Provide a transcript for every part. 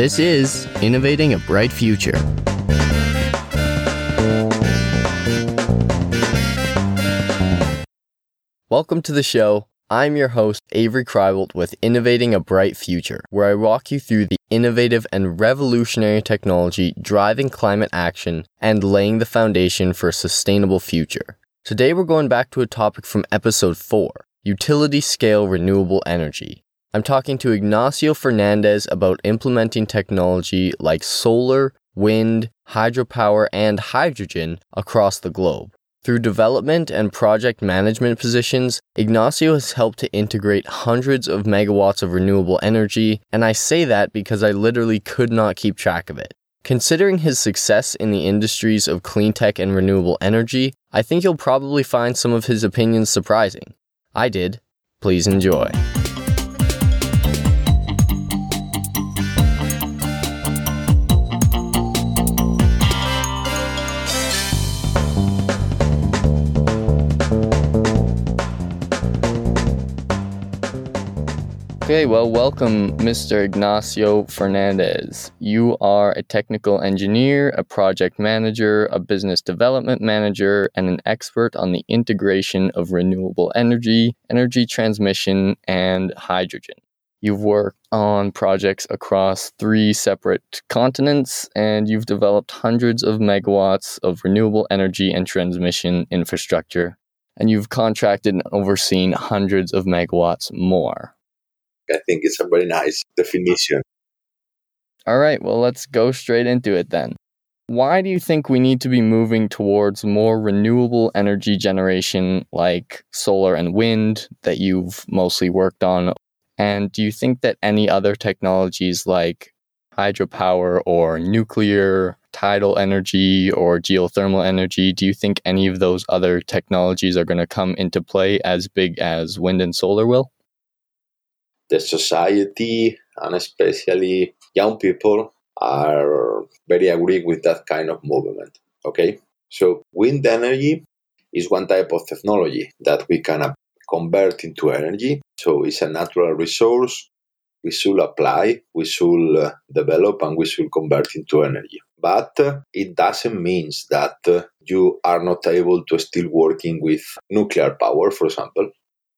This is Innovating a Bright Future. Welcome to the show. I'm your host, Avery Kreibold, with Innovating a Bright Future, where I walk you through the innovative and revolutionary technology driving climate action and laying the foundation for a sustainable future. Today, we're going back to a topic from episode 4 utility scale renewable energy. I'm talking to Ignacio Fernandez about implementing technology like solar, wind, hydropower, and hydrogen across the globe. Through development and project management positions, Ignacio has helped to integrate hundreds of megawatts of renewable energy, and I say that because I literally could not keep track of it. Considering his success in the industries of clean tech and renewable energy, I think you'll probably find some of his opinions surprising. I did. Please enjoy. Okay, well, welcome, Mr. Ignacio Fernandez. You are a technical engineer, a project manager, a business development manager, and an expert on the integration of renewable energy, energy transmission, and hydrogen. You've worked on projects across three separate continents, and you've developed hundreds of megawatts of renewable energy and transmission infrastructure. And you've contracted and overseen hundreds of megawatts more. I think it's a very nice definition. All right, well, let's go straight into it then. Why do you think we need to be moving towards more renewable energy generation like solar and wind that you've mostly worked on? And do you think that any other technologies like hydropower or nuclear, tidal energy, or geothermal energy, do you think any of those other technologies are going to come into play as big as wind and solar will? The society and especially young people are very agree with that kind of movement. Okay, so wind energy is one type of technology that we can convert into energy. So it's a natural resource. We should apply, we should uh, develop, and we should convert into energy. But it doesn't mean that uh, you are not able to still working with nuclear power, for example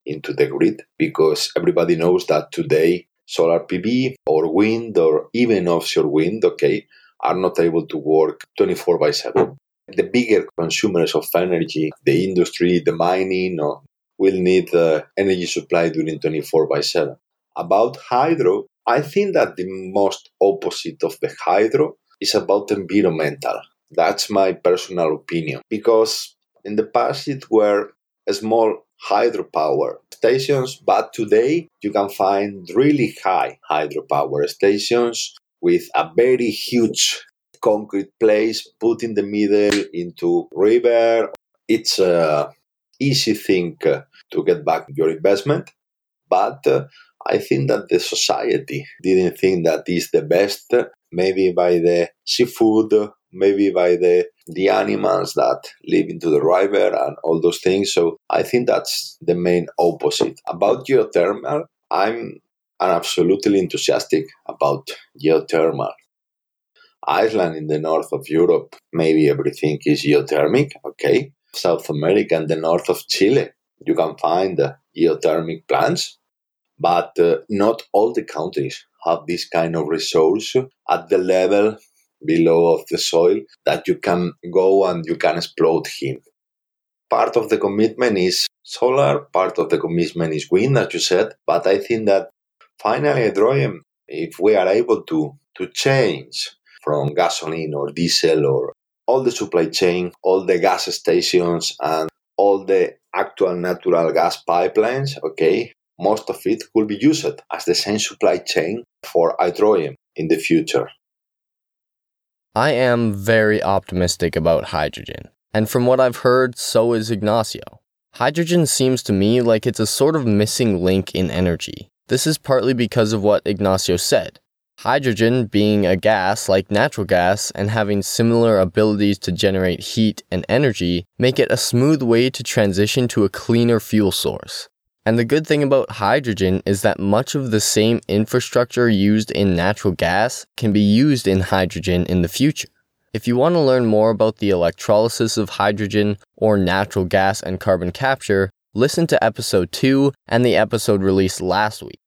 into the grid because everybody knows that today solar PV or wind or even offshore wind, okay, are not able to work 24 by 7. The bigger consumers of energy, the industry, the mining, no, will need uh, energy supply during 24 by 7. About hydro, I think that the most opposite of the hydro is about environmental. That's my personal opinion because in the past it were small hydropower stations, but today you can find really high hydropower stations with a very huge concrete place put in the middle into river. It's a easy thing to get back your investment, but uh, I think that the society didn't think that is the best. Maybe by the seafood, maybe by the the animals that live into the river and all those things. So I think that's the main opposite. About geothermal, I'm absolutely enthusiastic about geothermal. Iceland in the north of Europe, maybe everything is geothermic, okay. South America and the north of Chile, you can find geothermic plants, but uh, not all the countries have this kind of resource at the level below of the soil that you can go and you can explode him. Part of the commitment is solar, part of the commitment is wind, as you said, but I think that finally hydrogen, if we are able to, to change from gasoline or diesel or all the supply chain, all the gas stations and all the actual natural gas pipelines, okay, most of it will be used as the same supply chain for hydrogen in the future. I am very optimistic about hydrogen, and from what I've heard, so is Ignacio. Hydrogen seems to me like it's a sort of missing link in energy. This is partly because of what Ignacio said. Hydrogen, being a gas like natural gas and having similar abilities to generate heat and energy, make it a smooth way to transition to a cleaner fuel source. And the good thing about hydrogen is that much of the same infrastructure used in natural gas can be used in hydrogen in the future. If you want to learn more about the electrolysis of hydrogen or natural gas and carbon capture, listen to episode 2 and the episode released last week.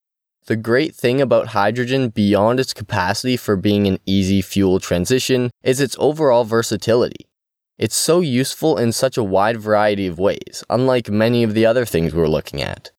The great thing about hydrogen beyond its capacity for being an easy fuel transition is its overall versatility. It's so useful in such a wide variety of ways, unlike many of the other things we're looking at.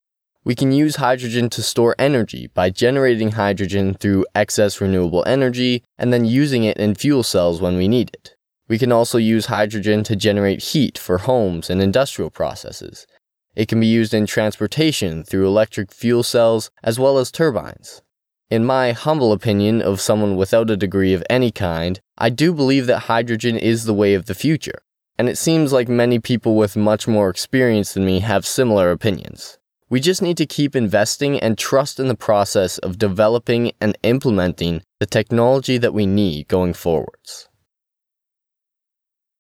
We can use hydrogen to store energy by generating hydrogen through excess renewable energy and then using it in fuel cells when we need it. We can also use hydrogen to generate heat for homes and industrial processes. It can be used in transportation through electric fuel cells as well as turbines. In my humble opinion of someone without a degree of any kind, I do believe that hydrogen is the way of the future, and it seems like many people with much more experience than me have similar opinions. We just need to keep investing and trust in the process of developing and implementing the technology that we need going forwards.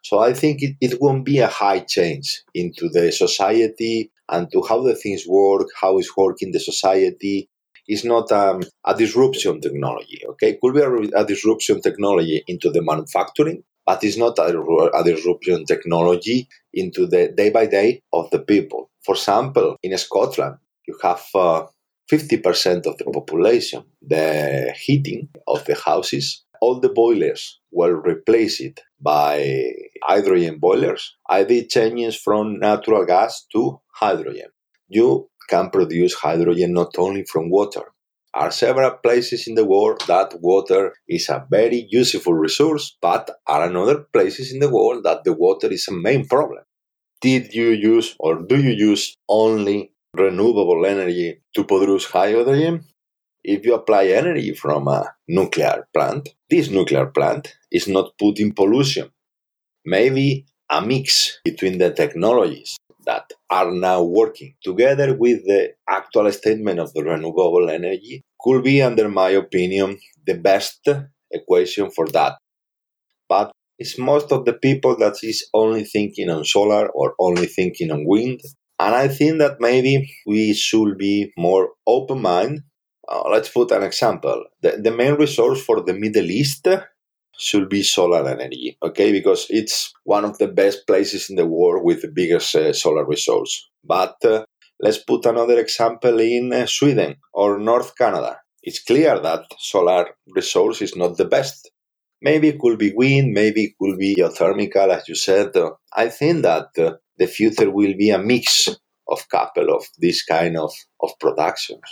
So I think it, it won't be a high change into the society and to how the things work, how it's working the society. It's not um, a disruption technology, okay? Could be a, a, disruption technology into the manufacturing, but it's not a, a disruption technology into the day by day of the people. For example, in Scotland, you have uh, 50% of the population, the heating of the houses, all the boilers were replaced by hydrogen boilers, either changes from natural gas to hydrogen. You can produce hydrogen not only from water. Are several places in the world that water is a very useful resource, but are another places in the world that the water is a main problem did you use or do you use only renewable energy to produce hydrogen? If you apply energy from a nuclear plant, this nuclear plant is not putting pollution. Maybe a mix between the technologies that are now working together with the actual statement of the renewable energy could be, under my opinion, the best equation for that. But it's most of the people that is only thinking on solar or only thinking on wind. And I think that maybe we should be more open minded. Uh, let's put an example. The, the main resource for the Middle East should be solar energy, okay? Because it's one of the best places in the world with the biggest uh, solar resource. But uh, let's put another example in uh, Sweden or North Canada. It's clear that solar resource is not the best. Maybe it could be wind, maybe it could be geothermal, as you said. I think that uh, the future will be a mix of couple of this kind of, of productions.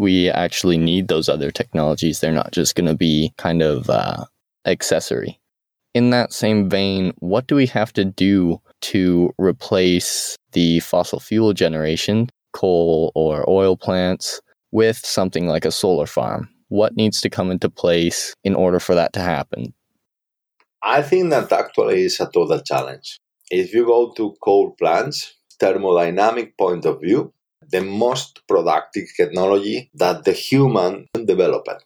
We actually need those other technologies. They're not just going to be kind of uh, accessory. In that same vein, what do we have to do to replace the fossil fuel generation, coal or oil plants, with something like a solar farm? what needs to come into place in order for that to happen? I think that actually is a total challenge. If you go to coal plants, thermodynamic point of view, the most productive technology that the human developed,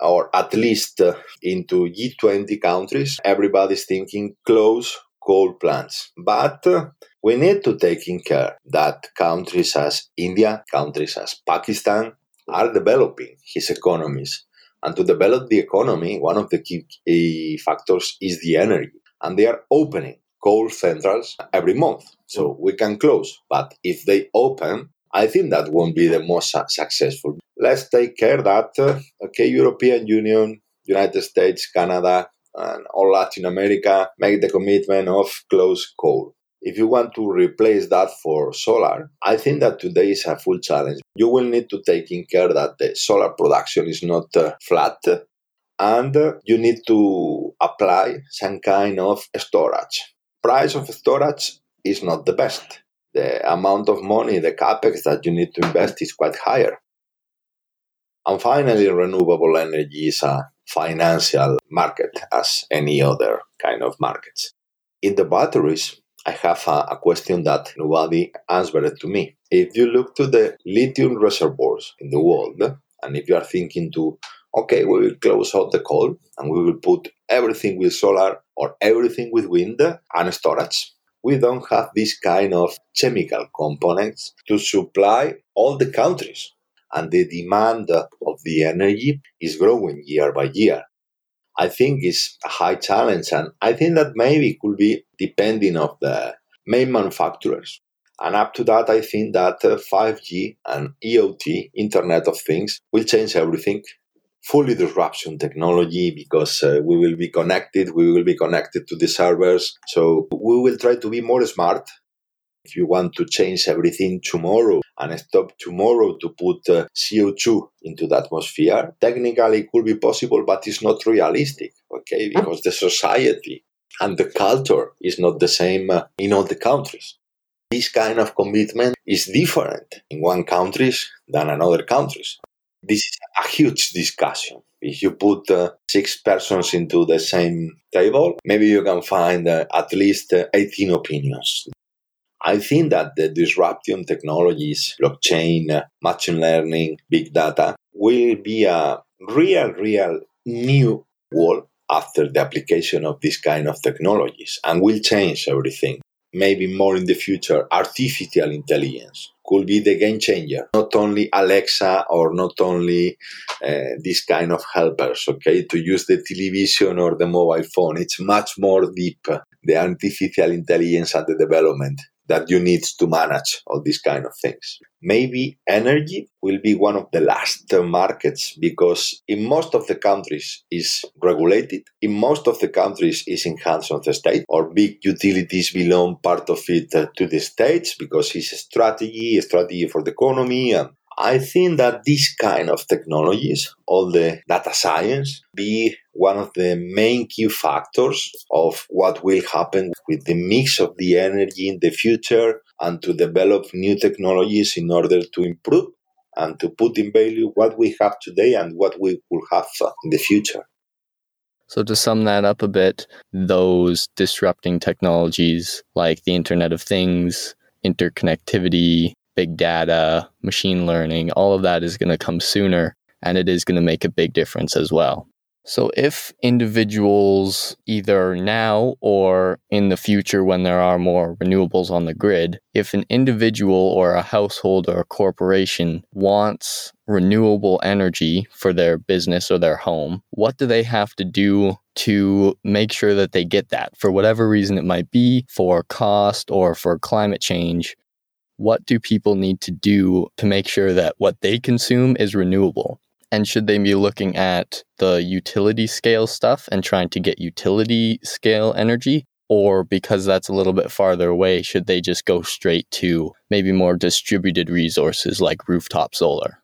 or at least uh, into G20 countries, everybody's thinking close coal plants. But uh, we need to take in care that countries as India, countries as Pakistan, are developing his economies. And to develop the economy, one of the key factors is the energy. And they are opening coal centrals every month. So we can close. But if they open, I think that won't be the most successful. Let's take care that, uh, okay, European Union, United States, Canada, and all Latin America make the commitment of close coal. If you want to replace that for solar, I think that today is a full challenge. You will need to take in care that the solar production is not uh, flat and uh, you need to apply some kind of storage. Price of storage is not the best. The amount of money, the capex that you need to invest is quite higher. And finally, renewable energy is a financial market as any other kind of markets. In the batteries, I have a, a, question that nobody answered to me. If you look to the lithium reservoirs in the world, and if you are thinking to, okay, we will close out the coal and we will put everything with solar or everything with wind and storage, we don't have this kind of chemical components to supply all the countries. And the demand of the energy is growing year by year. I think it's a high challenge, and I think that maybe could be depending of the main manufacturers. And up to that, I think that 5G uh, and IoT, Internet of Things, will change everything. Fully disruption technology because uh, we will be connected, we will be connected to the servers. So we will try to be more smart. If you want to change everything tomorrow and stop tomorrow to put uh, CO2 into the atmosphere, technically it could be possible, but it's not realistic, okay? Because the society and the culture is not the same uh, in all the countries this kind of commitment is different in one countries than another countries. This is a huge discussion. If you put uh, six persons into the same table, maybe you can find uh, at least uh, 18 opinions. I think that the disruption technologies, blockchain, uh, machine learning, big data, will be a real, real new world after the application of this kind of technologies and will change everything maybe more in the future, artificial intelligence could be the game changer. Not only Alexa or not only uh, this kind of helpers, okay, to use the television or the mobile phone. It's much more deep, the artificial intelligence and the development that you need to manage all these kind of things. Maybe energy will be one of the last markets because in most of the countries is regulated. In most of the countries is in hands of the state or big utilities belong part of it uh, to the states because it's a strategy, a strategy for the economy and I think that this kind of technologies, all the data science, be one of the main key factors of what will happen with the mix of the energy in the future and to develop new technologies in order to improve and to put in value what we have today and what we will have in the future. So, to sum that up a bit, those disrupting technologies like the Internet of Things, interconnectivity, big data, machine learning, all of that is going to come sooner and it is going to make a big difference as well. So, if individuals, either now or in the future when there are more renewables on the grid, if an individual or a household or a corporation wants renewable energy for their business or their home, what do they have to do to make sure that they get that for whatever reason it might be, for cost or for climate change? What do people need to do to make sure that what they consume is renewable? And should they be looking at the utility scale stuff and trying to get utility scale energy? Or because that's a little bit farther away, should they just go straight to maybe more distributed resources like rooftop solar?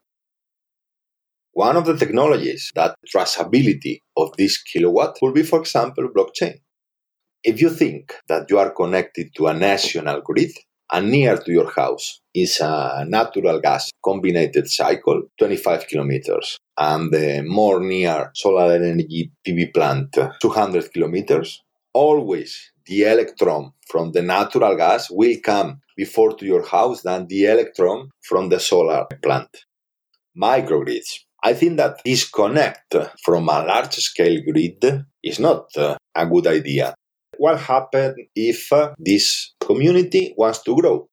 One of the technologies that traceability of this kilowatt will be, for example, blockchain. If you think that you are connected to a national grid, and near to your house is a natural gas combined cycle, 25 kilometers, and the more near solar energy PV plant, 200 kilometers, always the electron from the natural gas will come before to your house than the electron from the solar plant. Microgrids. I think that disconnect from a large scale grid is not a good idea what happens if this community wants to grow?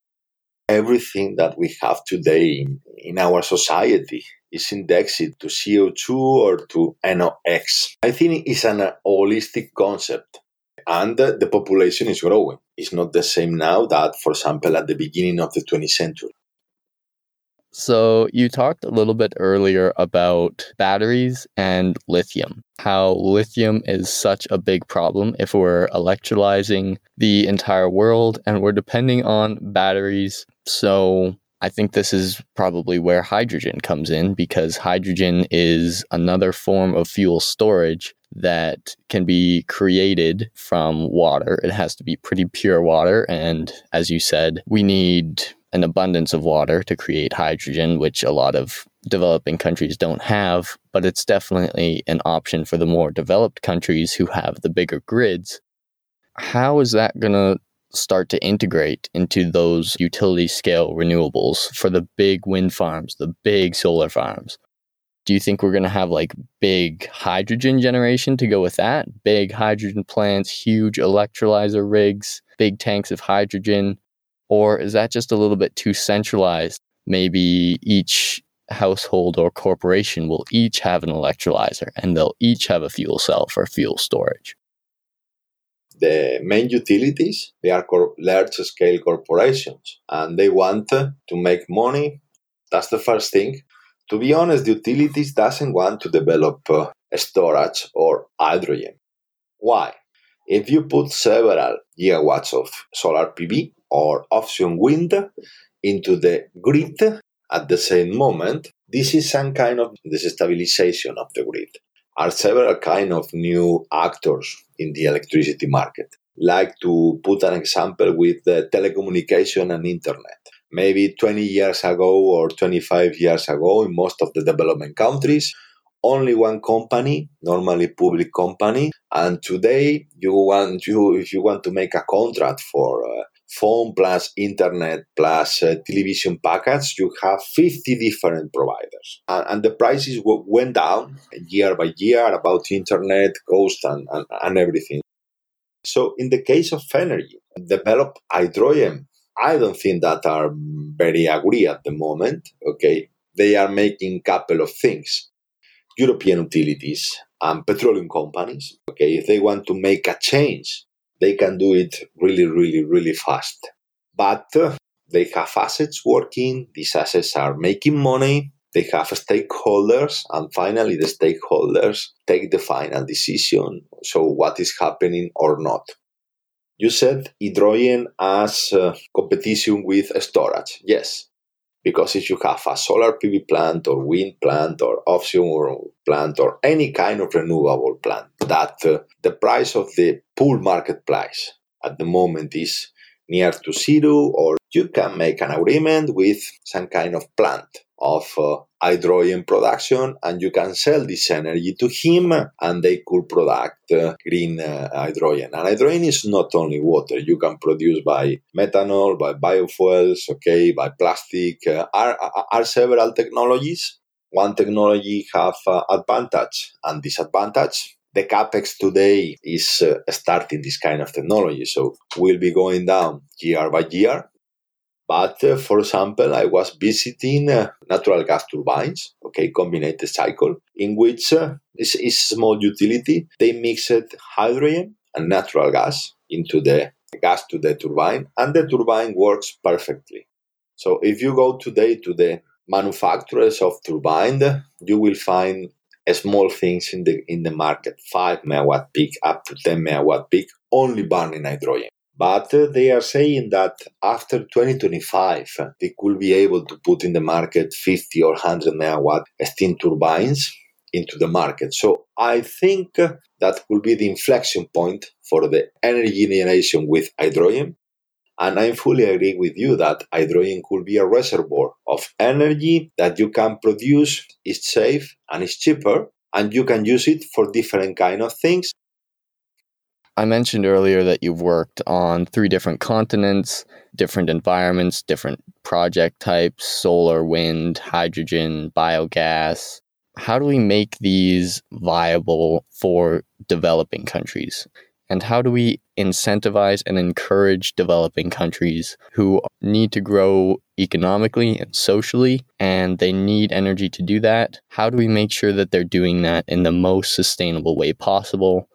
Everything that we have today in, in our society is indexed to CO2 or to NOx. I think it's an holistic concept and the population is growing. It's not the same now that, for example, at the beginning of the 20th century. So, you talked a little bit earlier about batteries and lithium, how lithium is such a big problem if we're electrolyzing the entire world and we're depending on batteries. So, I think this is probably where hydrogen comes in because hydrogen is another form of fuel storage that can be created from water. It has to be pretty pure water. And as you said, we need an abundance of water to create hydrogen, which a lot of developing countries don't have, but it's definitely an option for the more developed countries who have the bigger grids. How is that going to start to integrate into those utility scale renewables for the big wind farms, the big solar farms? Do you think we're going to have like big hydrogen generation to go with that? Big hydrogen plants, huge electrolyzer rigs, big tanks of hydrogen? Or is that just a little bit too centralized? Maybe each household or corporation will each have an electrolyzer and they'll each have a fuel cell for fuel storage. The main utilities, they are large scale corporations and they want to make money. That's the first thing. To be honest, the utilities doesn't want to develop uh, storage or hydrogen. Why? If you put several gigawatts of solar PV or offshore wind into the grid at the same moment, this is some kind of destabilization of the grid. Are several kind of new actors in the electricity market. Like to put an example with the telecommunication and internet. Maybe 20 years ago or 25 years ago, in most of the development countries, only one company, normally public company, and today you want you if you want to make a contract for uh, phone plus internet plus uh, television package, you have 50 different providers. And, and, the prices went down year by year about internet, cost, and, and, and everything. So, in the case of energy, develop hydrogen. I don't think that are very agree at the moment. Okay, they are making couple of things. European utilities and petroleum companies. Okay, if they want to make a change they can do it really, really, really fast. But uh, they have assets working, these assets are making money, they have stakeholders, and finally, the stakeholders take the final decision. So, what is happening or not? You said hydrogen as uh, competition with storage. Yes, because if you have a solar PV plant or wind plant or offshore plant or any kind of renewable plant, that uh, the price of the pool market price at the moment is near to zero, or you can make an agreement with some kind of plant of uh, hydrogen production and you can sell this energy to him and they could product uh, green uh, hydrogen. And hydrogen is not only water. You can produce by methanol by biofuels okay by plastic uh, are, are several technologies. One technology have uh, advantage and disadvantage the capex today is uh, starting this kind of technology so we'll be going down year by year but uh, for example, I was visiting uh, natural gas turbines, okay, combined cycle, in which uh, is, is small utility. They mixed hydrogen and natural gas into the gas to the turbine, and the turbine works perfectly. So if you go today to the manufacturers of turbine, you will find small things in the in the market, five megawatt peak up to ten megawatt peak, only burning hydrogen. But uh, they are saying that after 2025, they could be able to put in the market 50 or 100 megawatt steam turbines into the market. So I think that will be the inflection point for the energy generation with hydrogen. And I fully agree with you that hydrogen could be a reservoir of energy that you can produce, it's safe and it's cheaper, and you can use it for different kind of things I mentioned earlier that you've worked on three different continents, different environments, different project types solar, wind, hydrogen, biogas. How do we make these viable for developing countries? And how do we incentivize and encourage developing countries who need to grow economically and socially and they need energy to do that? How do we make sure that they're doing that in the most sustainable way possible?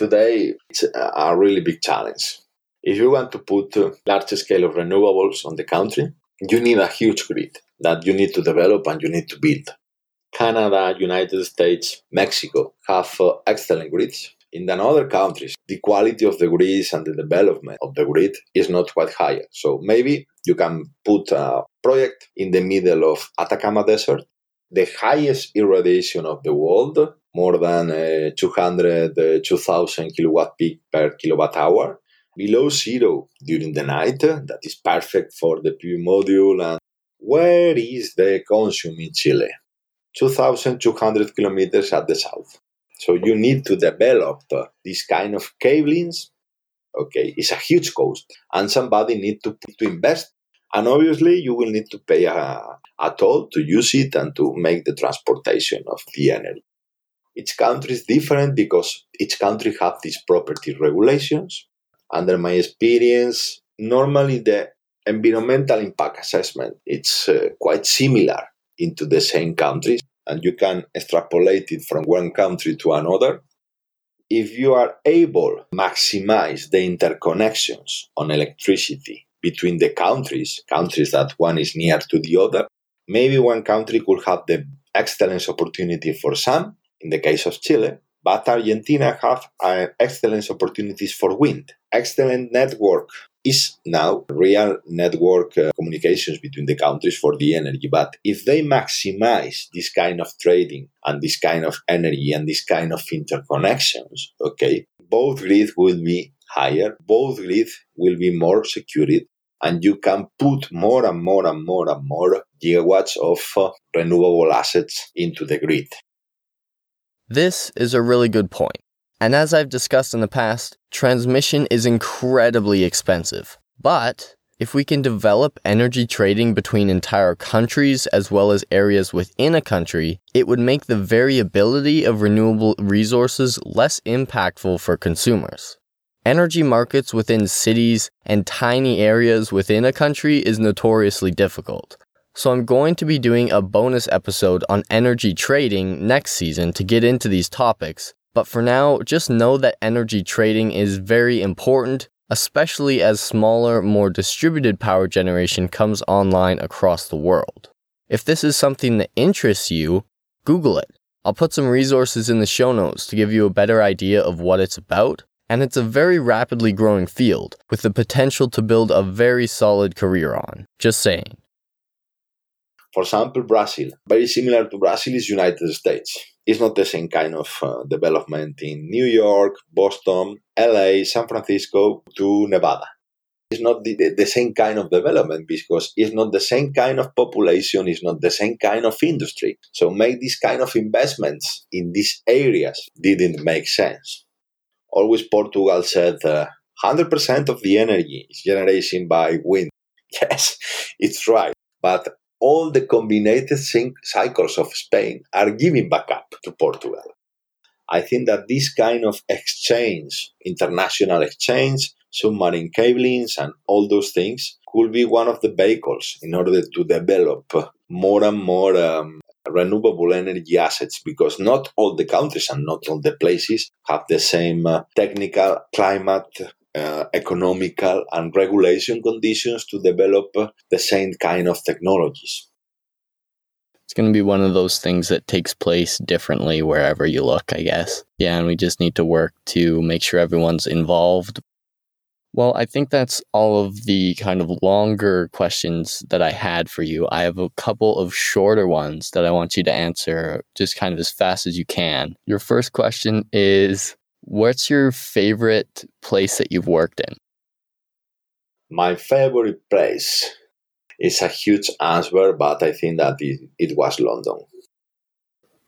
today it's a really big challenge. If you want to put large scale of renewables on the country, you need a huge grid that you need to develop and you need to build. Canada, United States, Mexico have uh, excellent grids. In the other countries, the quality of the grids and the development of the grid is not quite higher. So maybe you can put a project in the middle of Atacama Desert, the highest irradiation of the world, more than uh, 200, uh, 2000 kilowatt peak per kilowatt hour. Below zero during the night, that is perfect for the PV module. And where is the consume in Chile? 2,200 kilometers at the south. So you need to develop uh, this kind of cablings. Okay, it's a huge cost, and somebody need to to invest. And obviously, you will need to pay a, at all to use it and to make the transportation of the energy. Each country is different because each country have these property regulations. Under my experience, normally the environmental impact assessment it's uh, quite similar into the same countries and you can extrapolate it from one country to another if you are able to maximize the interconnections on electricity between the countries, countries that one is near to the other, maybe one country could have the excellence opportunity for sun, in the case of Chile, but Argentina have uh, excellent opportunities for wind. Excellent network is now real network uh, communications between the countries for the energy. But if they maximize this kind of trading and this kind of energy and this kind of interconnections, okay, both grids will be higher, both grids will be more secured, and you can put more and more and more and more gigawatts of uh, renewable assets into the grid. This is a really good point. And as I've discussed in the past, transmission is incredibly expensive. But if we can develop energy trading between entire countries as well as areas within a country, it would make the variability of renewable resources less impactful for consumers. Energy markets within cities and tiny areas within a country is notoriously difficult. So I'm going to be doing a bonus episode on energy trading next season to get into these topics but for now, just know that energy trading is very important, especially as smaller, more distributed power generation comes online across the world. If this is something that interests you, Google it. I'll put some resources in the show notes to give you a better idea of what it's about, and it's a very rapidly growing field with the potential to build a very solid career on. Just saying. For example, Brazil, very similar to Brazil is United States. It's not the same kind of uh, development in New York, Boston, LA, San Francisco to Nevada. It's not the, the, same kind of development because it's not the same kind of population, it's not the same kind of industry. So make these kind of investments in these areas didn't make sense. Always Portugal said uh, 100% of the energy is generated by wind. Yes, it's right. But all the combined cycles of Spain are giving back up to Portugal. I think that this kind of exchange, international exchange, submarine cablings, and all those things could be one of the vehicles in order to develop more and more um, renewable energy assets because not all the countries and not all the places have the same uh, technical, climate, uh, economical and regulation conditions to develop the same kind of technologies. It's going to be one of those things that takes place differently wherever you look, I guess. Yeah, and we just need to work to make sure everyone's involved. Well, I think that's all of the kind of longer questions that I had for you. I have a couple of shorter ones that I want you to answer just kind of as fast as you can. Your first question is What's your favorite place that you've worked in? My favorite place is a huge answer, but I think that it, it was London.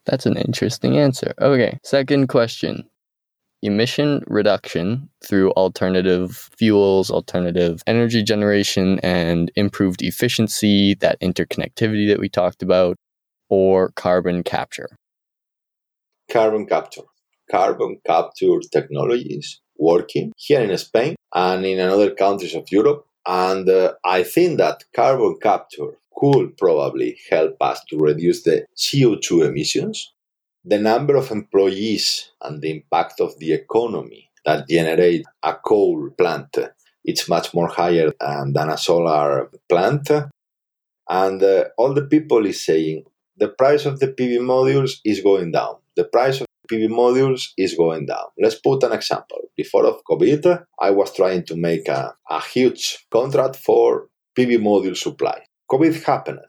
That's an interesting answer. Okay, second question emission reduction through alternative fuels, alternative energy generation, and improved efficiency, that interconnectivity that we talked about, or carbon capture? Carbon capture carbon capture technologies working here in Spain and in other countries of Europe. And uh, I think that carbon capture could probably help us to reduce the CO2 emissions. The number of employees and the impact of the economy that generate a coal plant it's much more higher than a solar plant. And uh, all the people is saying the price of the PV modules is going down. The price of PV modules is going down. Let's put an example. Before of COVID, I was trying to make a, a huge contract for PV module supply. COVID happened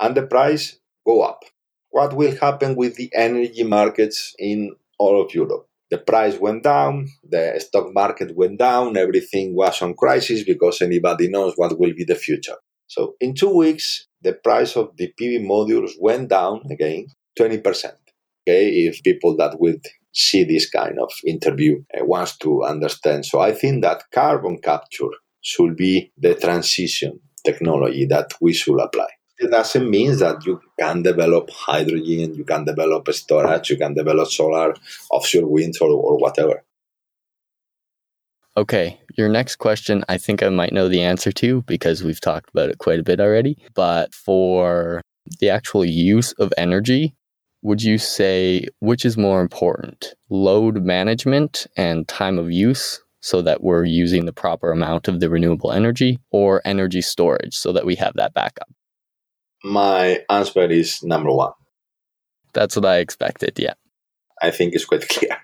and the price go up. What will happen with the energy markets in all of Europe? The price went down, the stock market went down, everything was on crisis because anybody knows what will be the future. So in two weeks, the price of the PV modules went down again 20% okay if people that would see this kind of interview uh, wants to understand so i think that carbon capture should be the transition technology that we should apply It doesn't mean that you can develop hydrogen, you can develop storage, you can develop solar, offshore wind, or, or whatever. Okay, your next question, I think I might know the answer to because we've talked about it quite a bit already. But for the actual use of energy, would you say which is more important, load management and time of use, so that we're using the proper amount of the renewable energy, or energy storage, so that we have that backup? My answer is number one. That's what I expected, yeah. I think it's quite clear.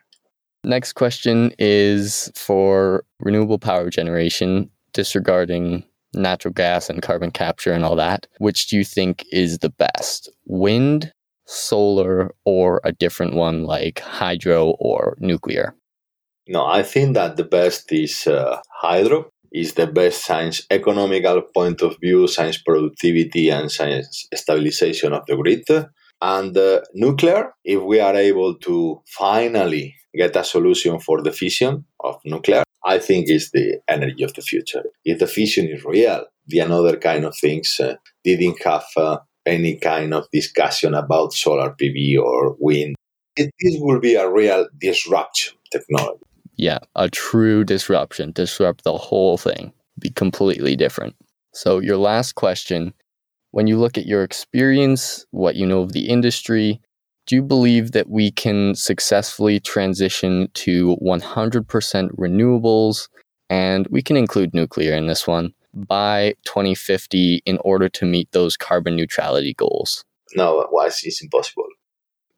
Next question is for renewable power generation, disregarding natural gas and carbon capture and all that. Which do you think is the best? Wind, solar, or a different one like hydro or nuclear? No, I think that the best is uh, hydro. Is the best science economical point of view, science productivity, and science stabilization of the grid. And uh, nuclear, if we are able to finally get a solution for the fission of nuclear, I think is the energy of the future. If the fission is real, the another kind of things uh, didn't have uh, any kind of discussion about solar PV or wind. It, this will be a real disruption technology. Yeah, a true disruption, disrupt the whole thing, be completely different. So, your last question when you look at your experience, what you know of the industry, do you believe that we can successfully transition to 100% renewables? And we can include nuclear in this one by 2050 in order to meet those carbon neutrality goals? No, well, it's impossible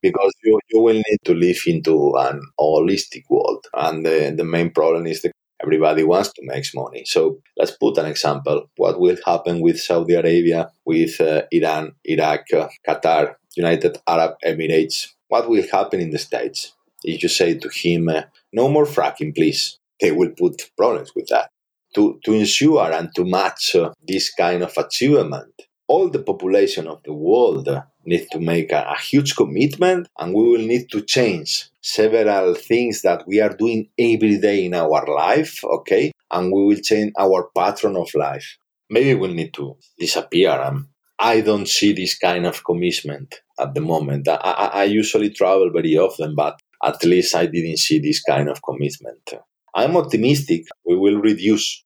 because you, you will need to live into an holistic world. And the, the main problem is that everybody wants to make money. So let's put an example. What will happen with Saudi Arabia, with uh, Iran, Iraq, uh, Qatar, United Arab Emirates? What will happen in the States? If you say to him, uh, no more fracking, please, they will put problems with that. To, to ensure and to match uh, this kind of achievement, all the population of the world need to make a, a, huge commitment and we will need to change several things that we are doing every day in our life okay? And we will change our pattern of life. Maybe we'll need to disappear um, i don't see this kind of commitment at the moment. I, I, I usually travel very often but at least i didn't see this kind of commitment i'm optimistic we will reduce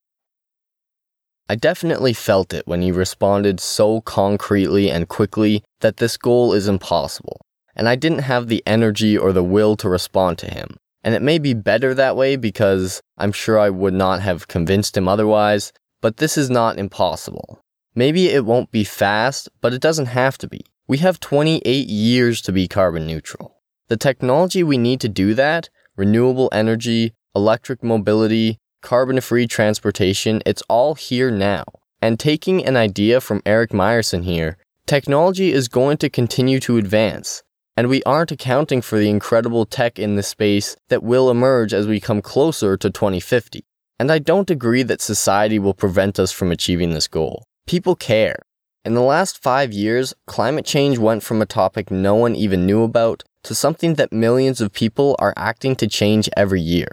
I definitely felt it when he responded so concretely and quickly that this goal is impossible, and I didn't have the energy or the will to respond to him. And it may be better that way because I'm sure I would not have convinced him otherwise, but this is not impossible. Maybe it won't be fast, but it doesn't have to be. We have 28 years to be carbon neutral. The technology we need to do that, renewable energy, electric mobility, carbon free transportation, it's all here now. And taking an idea from Eric Meyerson here, technology is going to continue to advance. And we aren't accounting for the incredible tech in this space that will emerge as we come closer to 2050. And I don't agree that society will prevent us from achieving this goal. People care. In the last five years, climate change went from a topic no one even knew about to something that millions of people are acting to change every year.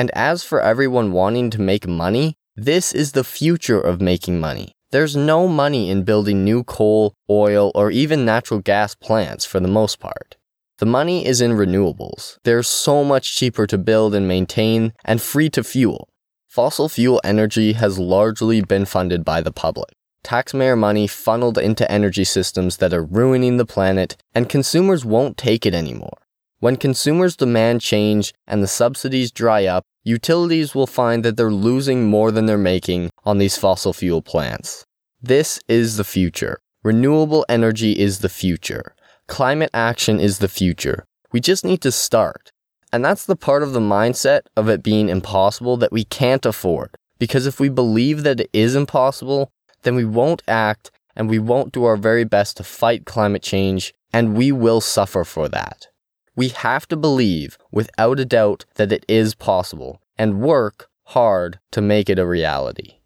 And as for everyone wanting to make money, this is the future of making money. There's no money in building new coal, oil, or even natural gas plants for the most part. The money is in renewables. They're so much cheaper to build and maintain and free to fuel. Fossil fuel energy has largely been funded by the public. Taxpayer money funneled into energy systems that are ruining the planet, and consumers won't take it anymore. When consumers demand change and the subsidies dry up, utilities will find that they're losing more than they're making on these fossil fuel plants. This is the future. Renewable energy is the future. Climate action is the future. We just need to start. And that's the part of the mindset of it being impossible that we can't afford. Because if we believe that it is impossible, then we won't act and we won't do our very best to fight climate change, and we will suffer for that. We have to believe without a doubt that it is possible and work hard to make it a reality.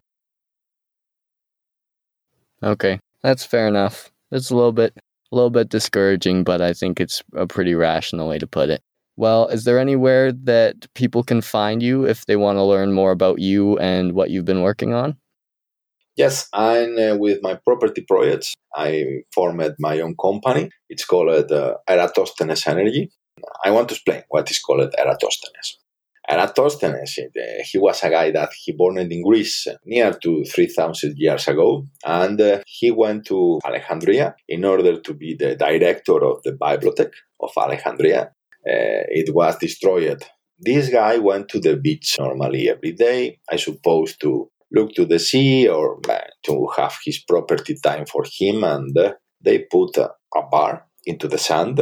Okay, that's fair enough. It's a little bit a little bit discouraging, but I think it's a pretty rational way to put it. Well, is there anywhere that people can find you if they want to learn more about you and what you've been working on? Yes, I'm uh, with my property projects. I formed my own company. It's called uh, Eratosthenes Energy. I want to explain what is called Eratosthenes. Eratosthenes, he was a guy that he born in Greece near to 3000 years ago, and uh, he went to Alexandria in order to be the director of the bibliothèque of Alexandria. Uh, it was destroyed. This guy went to the beach normally every day, I suppose, to look to the sea or uh, to have his property time for him, and uh, they put a bar into the sand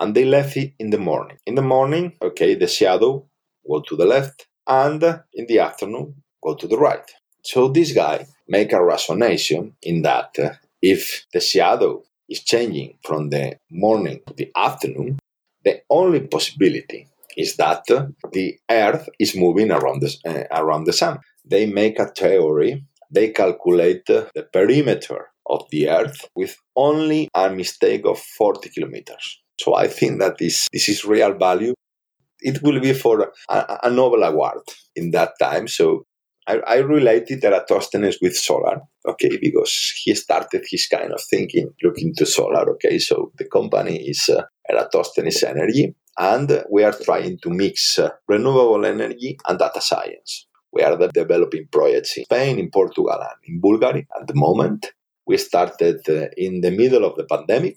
and they left it in the morning. In the morning, okay, the shadow go to the left, and in the afternoon, go to the right. So this guy make a resonation in that uh, if the shadow is changing from the morning to the afternoon, the only possibility is that the Earth is moving around the, uh, around the sun. They make a theory, they calculate the perimeter of the Earth with only a mistake of 40 kilometers. So I think that this, this is real value it will be for a, a Nobel Award in that time. So I, I related Eratosthenes with solar, okay, because he started his kind of thinking looking to solar, okay. So the company is uh, Eratosthenes Energy, and we are trying to mix uh, renewable energy and data science. We are developing projects in Spain, in Portugal, and in Bulgaria at the moment. We started uh, in the middle of the pandemic,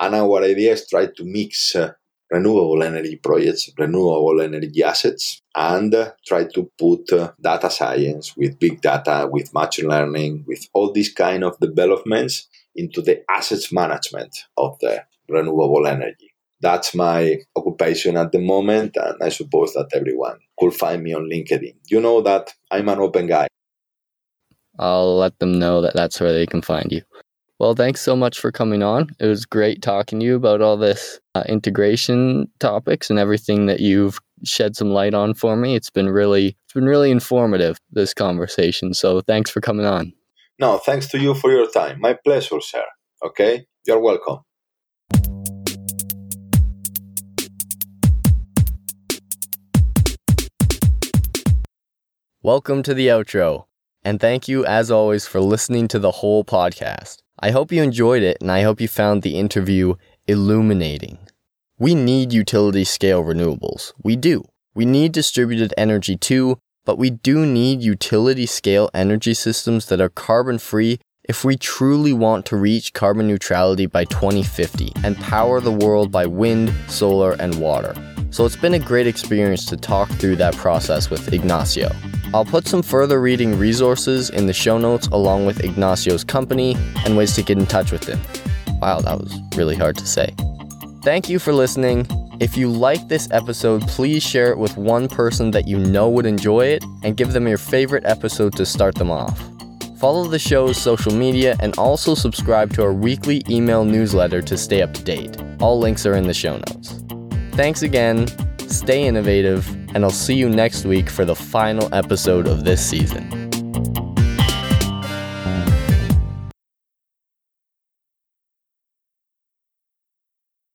and our idea is try to mix uh, renewable energy projects, renewable energy assets, and try to put data science with big data, with machine learning, with all these kind of developments into the assets management of the renewable energy. That's my occupation at the moment, and I suppose that everyone could find me on LinkedIn. You know that I'm an open guy. I'll let them know that that's where they can find you. Well, thanks so much for coming on. It was great talking to you about all this uh, integration topics and everything that you've shed some light on for me. It's been really it's been really informative this conversation. So, thanks for coming on. No, thanks to you for your time. My pleasure, sir. Okay? You're welcome. Welcome to the outro. And thank you, as always, for listening to the whole podcast. I hope you enjoyed it and I hope you found the interview illuminating. We need utility scale renewables. We do. We need distributed energy too, but we do need utility scale energy systems that are carbon free if we truly want to reach carbon neutrality by 2050 and power the world by wind, solar, and water. So it's been a great experience to talk through that process with Ignacio. I'll put some further reading resources in the show notes along with Ignacio's company and ways to get in touch with him. Wow, that was really hard to say. Thank you for listening. If you like this episode, please share it with one person that you know would enjoy it and give them your favorite episode to start them off. Follow the show's social media and also subscribe to our weekly email newsletter to stay up to date. All links are in the show notes. Thanks again, stay innovative, and I'll see you next week for the final episode of this season.